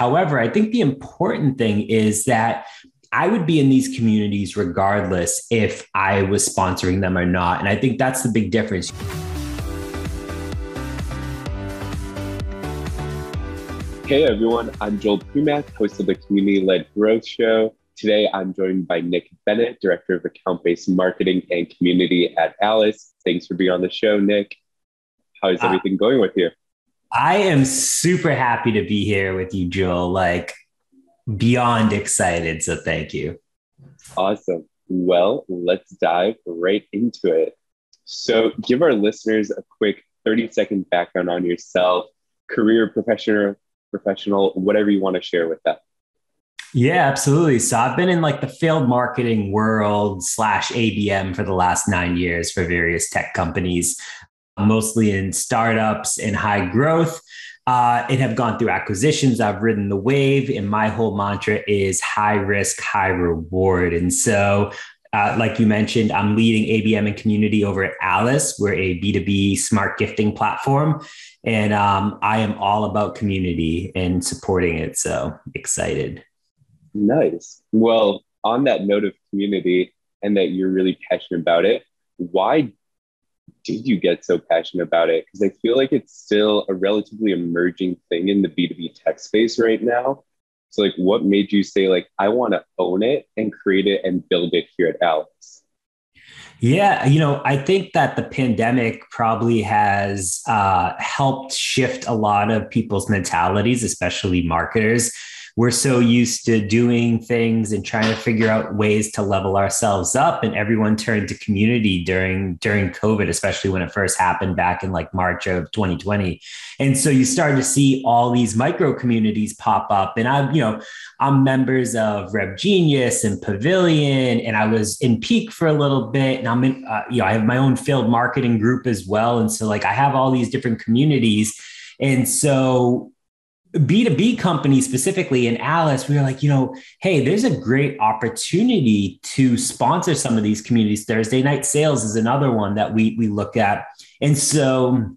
However, I think the important thing is that I would be in these communities regardless if I was sponsoring them or not. And I think that's the big difference. Hey everyone, I'm Joel Primack, host of the Community Led Growth Show. Today I'm joined by Nick Bennett, Director of Account Based Marketing and Community at Alyce. Thanks for being on the show, Nick. How is uh, everything uh, going with you? I am super happy to be here with you, Joel. Like beyond excited. So thank you. Awesome. Well, let's dive right into it. So, give our listeners a quick 30 second background on yourself, career, professional, professional, whatever you want to share with them. Yeah, absolutely. So I've been in like the field marketing world slash ABM for the last nine years for various tech companies, mostly in startups and high growth uh, and have gone through acquisitions. I've ridden the wave, and my whole mantra is high risk, high reward. And so, uh, like you mentioned, I'm leading ABM and community over at Alyce. We're a B2B smart gifting platform, and um, I am all about community and supporting it. So excited. Nice. Well, on that note of community and that you're really passionate about it, why did you get so passionate about it? Because I feel like it's still a relatively emerging thing in the B2B tech space right now. So, like, what made you say, like, I want to own it and create it and build it here at Alyce? Yeah, you know, I think that the pandemic probably has uh, helped shift a lot of people's mentalities, especially marketers we're so used to doing things and trying to figure out ways to level ourselves up and everyone turned to community during during covid especially when it first happened back in like march of 2020 and so you started to see all these micro communities pop up and i'm you know i'm members of rev genius and pavilion and i was in peak for a little bit and i'm in uh, you know i have my own field marketing group as well and so like i have all these different communities. And so B2B companies specifically in Alyce, we were like, you know, hey, there's a great opportunity to sponsor some of these communities. Thursday night sales is another one that we we look at. And so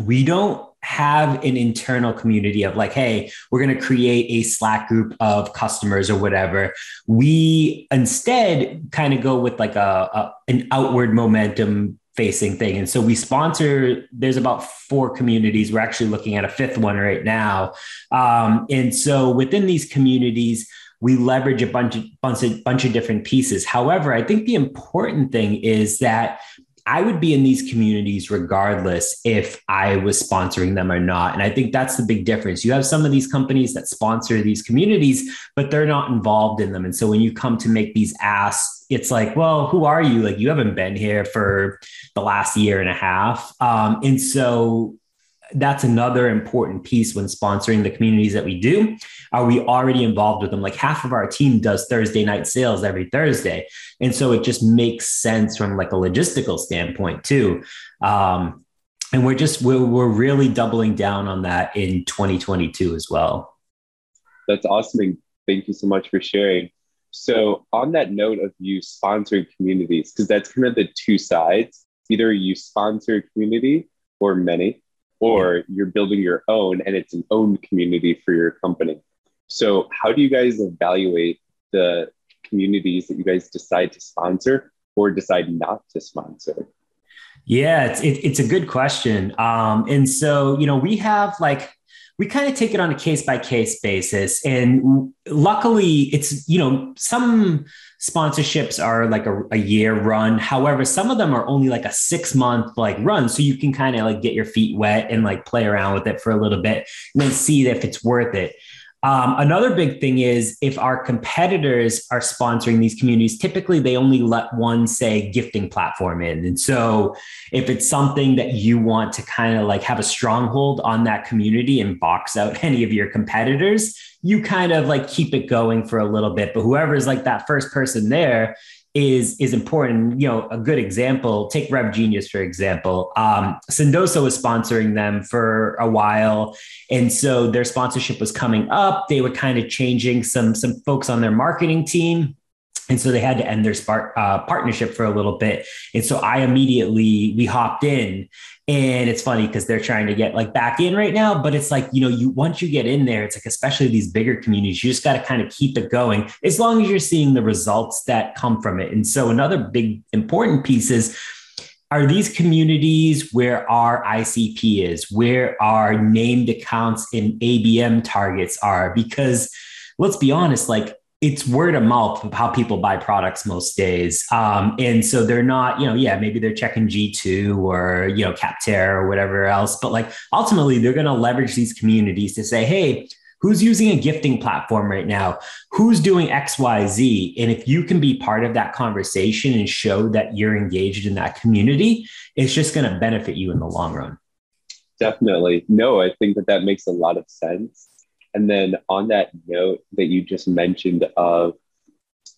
we don't have an internal community of like, hey, we're going to create a Slack group of customers or whatever. We instead kind of go with like a, a an outward momentum facing thing. And so we sponsor, there's about four communities. We're actually looking at a fifth one right now. Um, and so within these communities, we leverage a bunch of, bunch of bunch of different pieces. However, I think the important thing is that I would be in these communities regardless if I was sponsoring them or not. And I think that's the big difference. You have some of these companies that sponsor these communities, but they're not involved in them. And so when you come to make these asks, it's like, well, who are you? Like, you haven't been here for the last year and a half. Um, and so that's another important piece when sponsoring the communities that we do. Are we already involved with them? Like half of our team does Thursday night sales every Thursday, and so it just makes sense from like a logistical standpoint too. Um, and we're just we're, we're really doubling down on that in 2022 as well. That's awesome. Thank you so much for sharing. So, on that note of you sponsoring communities, because that's kind of the two sides either you sponsor a community or many or you're building your own and it's an owned community for your company. So, how do you guys evaluate the communities that you guys decide to sponsor or decide not to sponsor? Yeah, it's it, it's a good question. Um, and so, you know, we have like we kind of take it on a case by case basis. And luckily, it's, you know, some sponsorships are like a, a, year run. However, some of them are only like a six month like run. So you can kind of like get your feet wet and like play around with it for a little bit and then see if it's worth it. Um, another big thing is if our competitors are sponsoring these communities, typically they only let one, say, gifting platform in. And so if it's something that you want to kind of like have a stronghold on that community and box out any of your competitors, you kind of like keep it going for a little bit. But whoever is like that first person there is is important. You know, a good example. Take Rev Genius for example. Um, Sendoso was sponsoring them for a while, and so their sponsorship was coming up. They were kind of changing some some folks on their marketing team. And so they had to end their spark, uh, partnership for a little bit. And so i immediately we hopped in. And it's funny because they're trying to get like back in right now but it's like you know you once you get in there it's like especially these bigger communities you just got to kind of keep it going as long as you're seeing the results that come from it. And so another big important piece is are these communities where our ICP is, where our named accounts and ABM targets are? Because let's be honest, like it's word of mouth of how people buy products most days. Um, and so they're not, you know, yeah, maybe they're checking G2 or, you know, Capterra or whatever else. But like ultimately, they're going to leverage these communities to say, hey, who's using a gifting platform right now? Who's doing XYZ? And if you can be part of that conversation and show that you're engaged in that community, it's just going to benefit you in the long run. Definitely. No, I think that that makes a lot of sense. And then on that note that you just mentioned of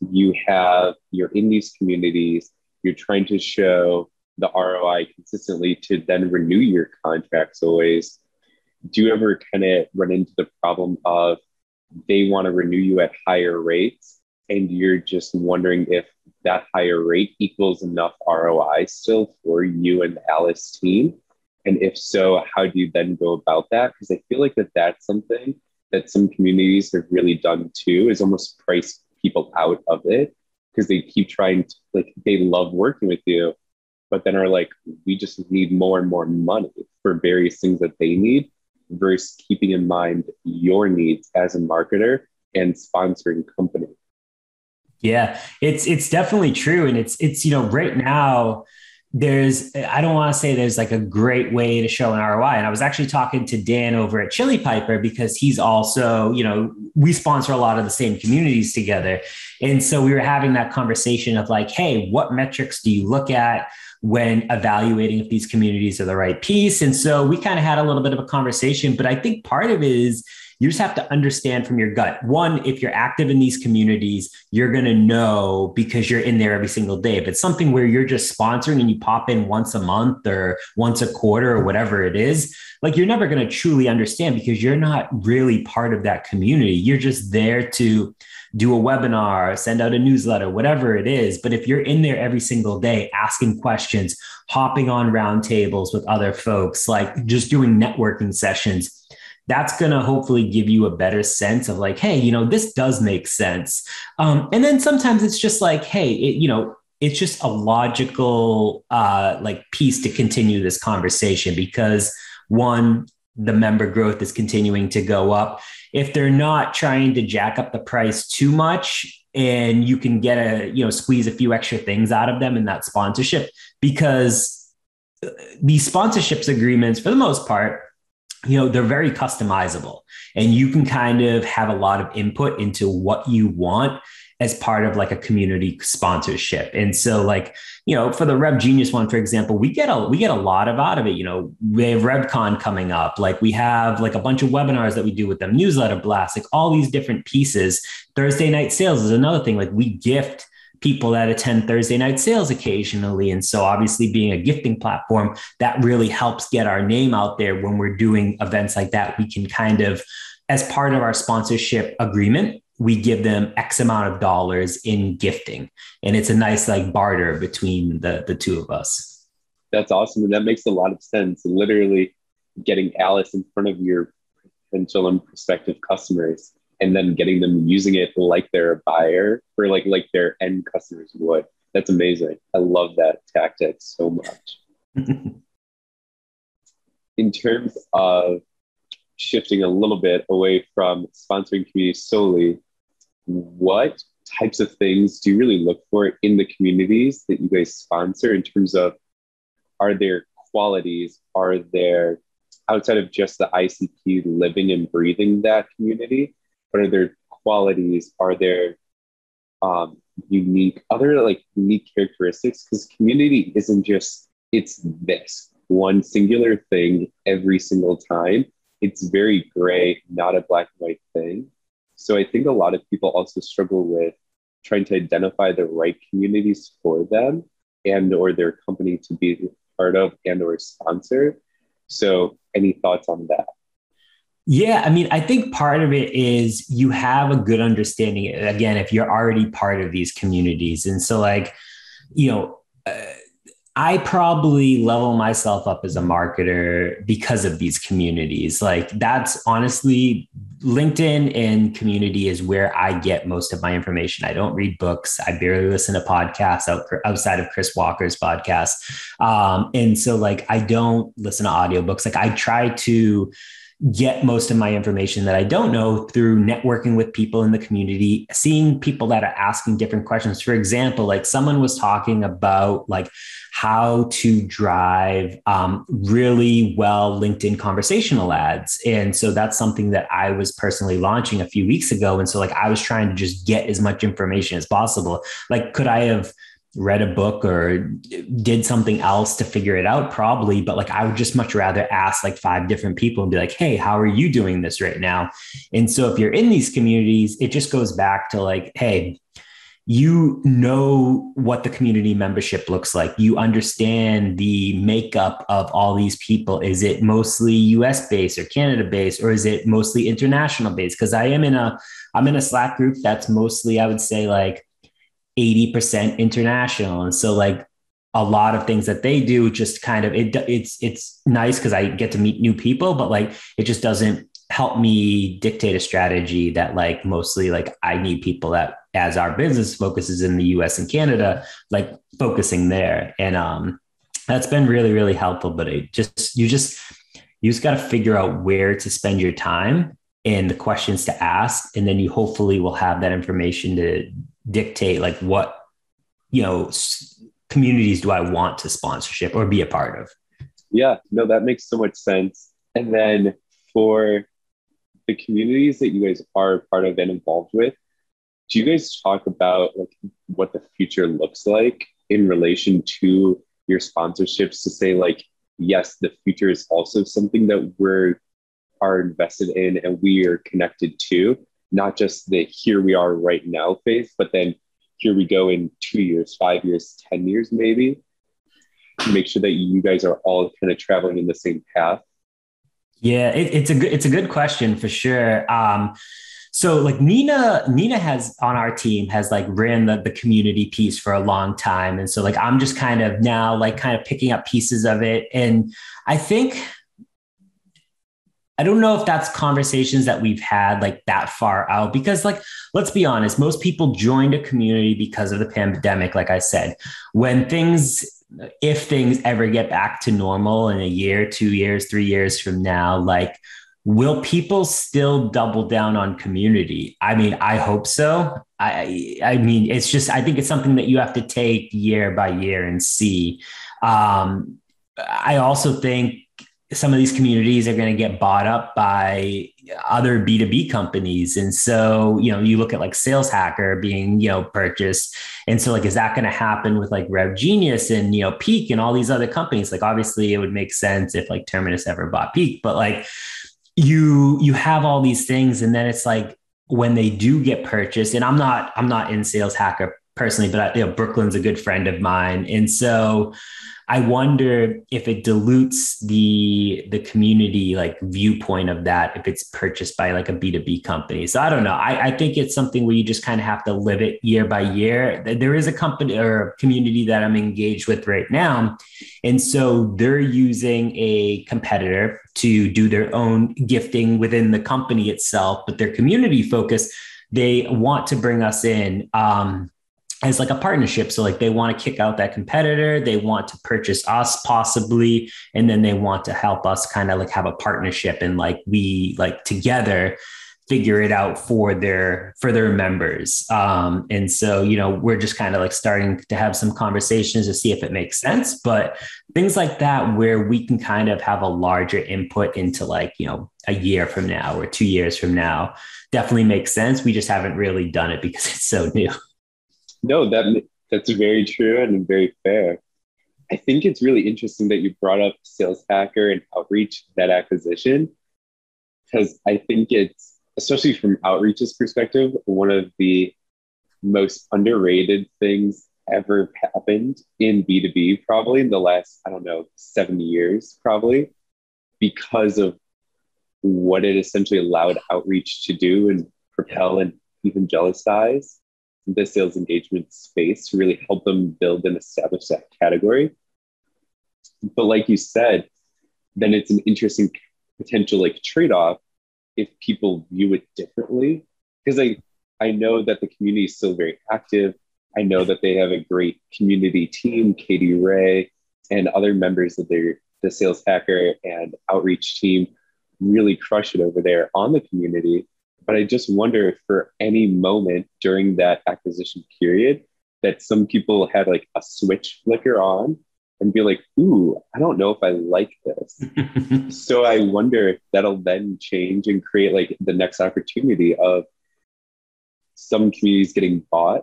you have you're in these communities, you're trying to show the ROI consistently to then renew your contracts always. Do you ever kind of run into the problem of they want to renew you at higher rates and you're just wondering if that higher rate equals enough ROI still for you and the Alyce team? And if so, how do you then go about that? Because I feel like that that's something that some communities have really done too is almost price people out of it because they keep trying to like they love working with you but then are like we just need more and more money for various things that they need versus keeping in mind your needs as a marketer and sponsoring company. Yeah it's it's definitely true and it's it's you know right now there's I don't want to say there's like a great way to show an ROI. And I was actually talking to Dan over at Chili Piper because he's also, you know, we sponsor a lot of the same communities together. And so we were having that conversation of like, hey, what metrics do you look at when evaluating if these communities are the right piece? And so we kind of had a little bit of a conversation, but I think part of it is you just have to understand from your gut. One, if you're active in these communities, you're going to know because you're in there every single day. If it's something where you're just sponsoring and you pop in once a month or once a quarter or whatever it is, like you're never going to truly understand because you're not really part of that community. You're just there to do a webinar, send out a newsletter, whatever it is. But if you're in there every single day asking questions, hopping on roundtables with other folks, like just doing networking sessions, that's going to hopefully give you a better sense of like, hey, you know, this does make sense. Um, and then sometimes it's just like, hey, it, you know, it's just a logical uh, like piece to continue this conversation because one, the member growth is continuing to go up. If they're not trying to jack up the price too much, and you can get a you know squeeze a few extra things out of them in that sponsorship because these sponsorships agreements for the most part you know they're very customizable and you can kind of have a lot of input into what you want as part of like a community sponsorship. And so like you know for the rev genius one for example we get a we get a lot of out of it you know. We have revcon coming up. Like we have like a bunch of webinars that we do with them newsletter blasts like all these different pieces. Thursday night sales is another thing. Like we gift people that attend Thursday night sales occasionally. And so, obviously, being a gifting platform, that really helps get our name out there. When we're doing events like that. We can kind of, as part of our sponsorship agreement, we give them X amount of dollars in gifting. And it's a nice like barter between the, the two of us. That's awesome. And that makes a lot of sense. Literally getting Alyce in front of your potential and prospective customers and then getting them using it like they're a buyer or like like their end customers would. That's amazing. I love that tactic so much. In terms of shifting a little bit away from sponsoring communities solely, what types of things do you really look for in the communities that you guys sponsor in terms of are there qualities, are there outside of just the ICP living and breathing that community? What are their qualities? Are there um, unique other like unique characteristics? Because community isn't just it's this one singular thing every single time. It's very gray, not a black and white thing. So I think a lot of people also struggle with trying to identify the right communities for them and or their company to be part of and or sponsor. So any thoughts on that? Yeah, I mean, I think part of it is you have a good understanding. Again, if you're already part of these communities, and so like, you know. Uh, I probably level myself up as a marketer because of these communities. Like that's honestly LinkedIn and community is where I get most of my information. I don't read books. I barely listen to podcasts out, outside of Chris Walker's podcast. Um, and so like I don't listen to audiobooks. Like I try to get most of my information that I don't know through networking with people in the community, seeing people that are asking different questions. For example, like someone was talking about like how to drive um, really well LinkedIn conversational ads. And so that's something that I was personally launching a few weeks ago. And so like I was trying to just get as much information as possible. Like, could I have read a book or did something else to figure it out probably but like i would just much rather ask like five different people and be like hey how are you doing this right now? And so if you're in these communities it just goes back to like hey you know what the community membership looks like. You understand the makeup of all these people. Is it mostly us based or canada based or is it mostly international based? Because i am in a i'm in a slack group that's mostly i would say like 80% international. And so like a lot of things that they do just kind of it it's it's nice because I get to meet new people, but like it just doesn't help me dictate a strategy that like mostly like I need people that as our business focuses in the US and Canada, like focusing there. And um that's been really, really helpful. But it just you just you just got to figure out where to spend your time and the questions to ask. And then you hopefully will have that information to dictate like what you know communities do I want to sponsorship or be a part of. Yeah, no, that makes so much sense. And then for the communities that you guys are part of and involved with, do you guys talk about like what the future looks like in relation to your sponsorships to say like yes the future is also something that we're are invested in and we are connected to not just the here we are right now phase, but then here we go in two years, five years, 10 years, maybe. Make sure that you guys are all kind of traveling in the same path. Yeah, it, it's a good, it's a good question for sure. Um, so like Nina, Nina has on our team has like ran the, the community piece for a long time. And so like I'm just kind of now like kind of picking up pieces of it. And I think I don't know if that's conversations that we've had like that far out because, like, let's be honest, most people joined a community because of the pandemic. Like I said, when things, if things ever get back to normal in a year, two years, three years from now, like, will people still double down on community? I mean, I hope so. I, I mean, it's just, I think it's something that you have to take year by year and see. Um, I also think some of these communities are going to get bought up by other B2B companies. And so, you know, you look at like Sales Hacker being, you know, purchased. And so, like, is that going to happen with like Rev Genius and, you know, Peak and all these other companies? Like, obviously, it would make sense if like Terminus ever bought Peak, but like, you you have all these things and then it's like when they do get purchased and i'm not i'm not in sales hacker personally but I, you know brooklyn's a good friend of mine and so I wonder if it dilutes the the community like viewpoint of that if it's purchased by like a B2B company. So I don't know. I, I think it's something where you just kind of have to live it year by year. There is a company or community that I'm engaged with right now. And so they're using a competitor to do their own gifting within the company itself, but their community focus, they want to bring us in. Um, as like a partnership. So like they want to kick out that competitor, they want to purchase us possibly, and then they want to help us kind of like have a partnership and like we like together figure it out for their for their members. Um, and so you know we're just kind of like starting to have some conversations to see if it makes sense. But things like that where we can kind of have a larger input into like you know a year from now or two years from now definitely makes sense. We just haven't really done it because it's so new. No, that that's very true and very fair. I think it's really interesting that you brought up Sales Hacker and outreach that acquisition because I think it's especially from outreach's perspective one of the most underrated things ever happened in B2B probably in the last I don't know 70 years probably because of what it essentially allowed outreach to do and propel and even jealousize the sales engagement space to really help them build and establish that category. But like you said, then it's an interesting potential like trade-off if people view it differently. Because I I know that the community is still very active. I know that they have a great community team, Katie Ray, and other members of their the sales hacker and outreach team really crush it over there on the community. But I just wonder if for any moment during that acquisition period that some people had like a switch flicker on and be like, ooh, I don't know if I like this. so I wonder if that'll then change and create like the next opportunity of some communities getting bought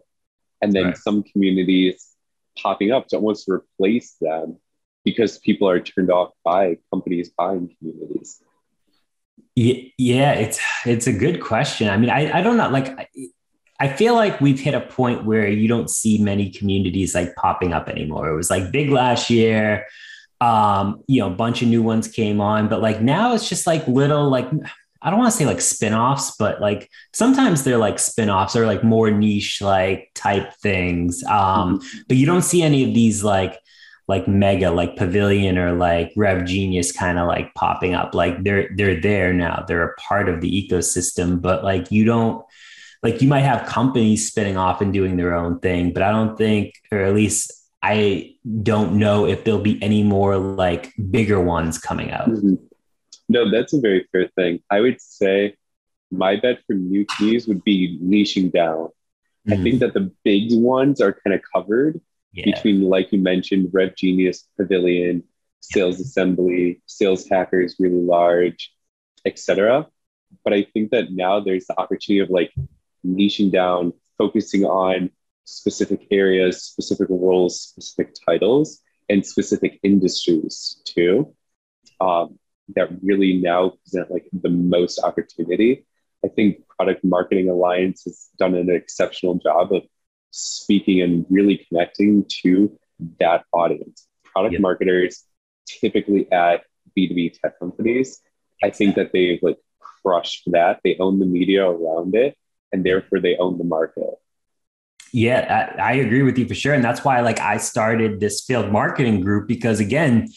and then right. some communities popping up to almost replace them because people are turned off by companies buying communities. Yeah, it's it's a good question. I mean, I, I don't know. Like, I feel like we've hit a point where you don't see many communities like popping up anymore. It was like big last year. Um, you know, a bunch of new ones came on, but like now it's just like little like I don't want to say like spin-offs, but like sometimes they're like spin-offs or like more niche like type things. Um, mm-hmm. but you don't see any of these like like mega like pavilion or like rev genius kind of like popping up. Like they're they're there now. They're a part of the ecosystem but like you don't like you might have companies spinning off and doing their own thing but i don't think or at least i don't know if there'll be any more like bigger ones coming out. Mm-hmm. no that's a very fair thing. I would say my bet for new keys would be niching down. Mm-hmm. i think that the big ones are kind of covered yeah. between, like you mentioned, Rev Genius, Pavilion, Sales Assembly, Sales Hackers, really large, etc. But I think that now there's the opportunity of like niching down, focusing on specific areas, specific roles, specific titles, and specific industries too. Um, that really now present like the most opportunity. I think Product Marketing Alliance has done an exceptional job of speaking and really connecting to that audience. Product yep. marketers typically at B2B tech companies, I think that they've like crushed that. They own the media around it and therefore they own the market. Yeah, I, I agree with you for sure. And that's why like I started this field marketing group because again,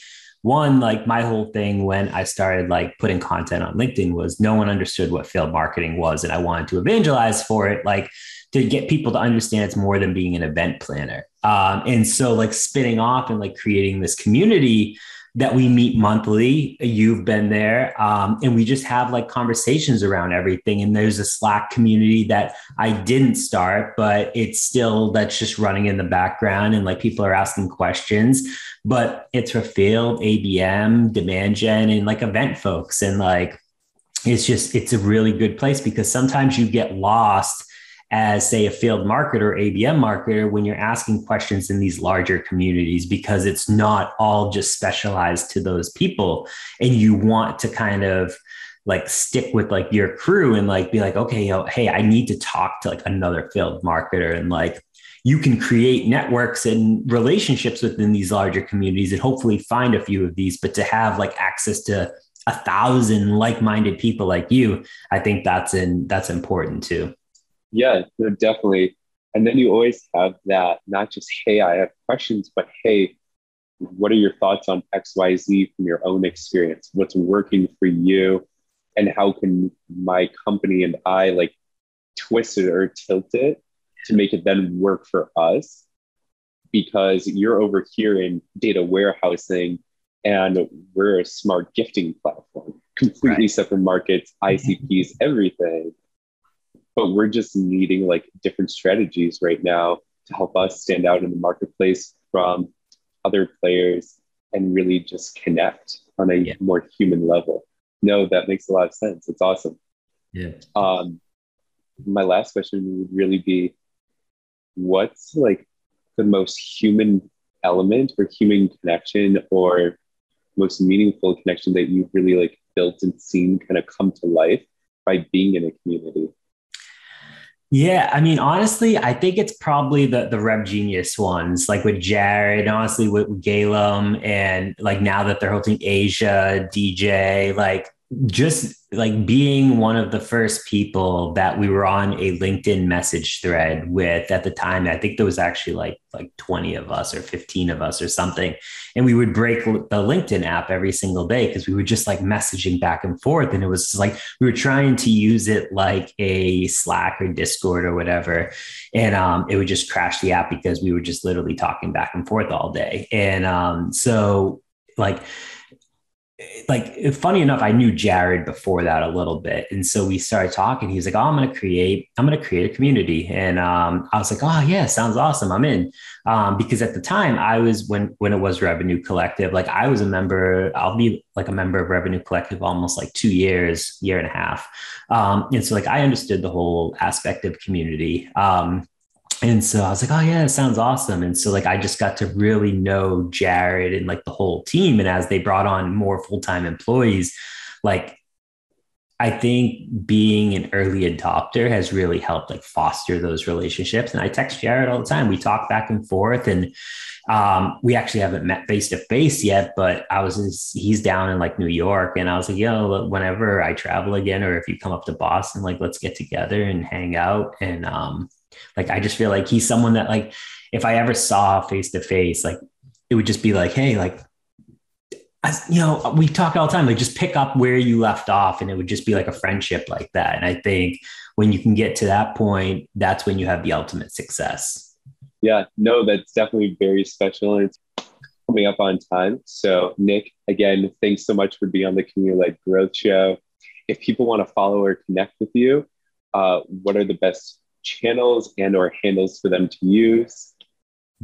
one like my whole thing when i started like putting content on linkedin was no one understood what field marketing was and i wanted to evangelize for it like to get people to understand it's more than being an event planner. Um, and so, like spinning off and like creating this community that we meet monthly. You've been there, um, and we just have like conversations around everything. And there's a Slack community that I didn't start, but it's still that's just running in the background, and like people are asking questions. But it's for field, ABM, demand gen, and like event folks, and like it's just it's a really good place because sometimes you get lost as say a field marketer abm marketer when you're asking questions in these larger communities because it's not all just specialized to those people. And you want to kind of like stick with like your crew and like be like okay yo, hey i need to talk to like another field marketer. And like you can create networks and relationships within these larger communities and hopefully find a few of these but to have like access to a thousand like-minded people like you i think that's in that's important too yeah, no, definitely. And then you always have that, not just, hey, I have questions, but hey, what are your thoughts on XYZ from your own experience? What's working for you? And how can my company and I like twist it or tilt it to make it then work for us? Because you're over here in data warehousing and we're a smart gifting platform, completely right. separate markets, mm-hmm. ICPs, everything but we're just needing like different strategies right now to help us stand out in the marketplace from other players and really just connect on a yeah. more human level. No, that makes a lot of sense. It's awesome. Yeah. Um, my last question would really be what's like the most human element or human connection or most meaningful connection that you've really like built and seen kind of come to life by being in a community? Yeah, I mean, honestly, I think it's probably the the Rev Genius ones, like with Jared, honestly, with Galum, and like now that they're hosting Asia, DJ, like just like being one of the first people that we were on a LinkedIn message thread with at the time. I think there was actually like like 20 of us or 15 of us or something. And we would break the LinkedIn app every single day because we were just like messaging back and forth. And it was like we were trying to use it like a Slack or Discord or whatever. And um, it would just crash the app because we were just literally talking back and forth all day. And um, so like like funny enough, I knew Jared before that a little bit, and so we started talking. He was like, "Oh, I'm to create, I'm to create a community," and um, I was like, "Oh yeah, sounds awesome. I'm in." Um, because at the time, I was when when it was Revenue Collective, like I was a member. I'll be like a member of Revenue Collective almost like two years, year and a half, um, and so like I understood the whole aspect of community. Um, and so I was like, oh yeah, it sounds awesome. And so like I just got to really know Jared and like the whole team. And as they brought on more full-time employees, like I think being an early adopter has really helped like foster those relationships. And I text Jared all the time. We talk back and forth, and um, we actually haven't met face to face yet. But I was he's down in like New York, and I was like, yo, whenever I travel again, or if you come up to Boston, like let's get together and hang out. And um, like I just feel like he's someone that like if I ever saw face to face, like it would just be like, hey, like as, you know, we talk all the time, like just pick up where you left off, and it would just be like a friendship like that. And I think when you can get to that point, that's when you have the ultimate success. Yeah, no, that's definitely very special. And it's coming up on time. So, Nick, again, thanks so much for being on the Community Led Growth Show. If people want to follow or connect with you, uh, what are the best channels and or handles for them to use?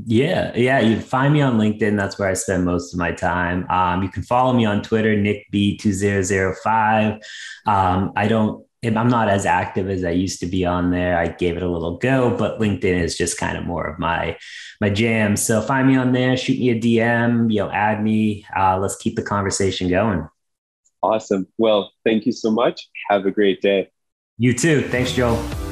Yeah, yeah. You find me on LinkedIn. That's where I spend most of my time. Um, you can follow me on Twitter, NickB2005. Um, I don't, I'm not as active as I used to be on there. I gave it a little go, but LinkedIn is just kind of more of my my jam. So find me on there, shoot me a DM, you know, add me. Uh, let's keep the conversation going. Awesome. Well, thank you so much. Have a great day. You too. Thanks, Joel.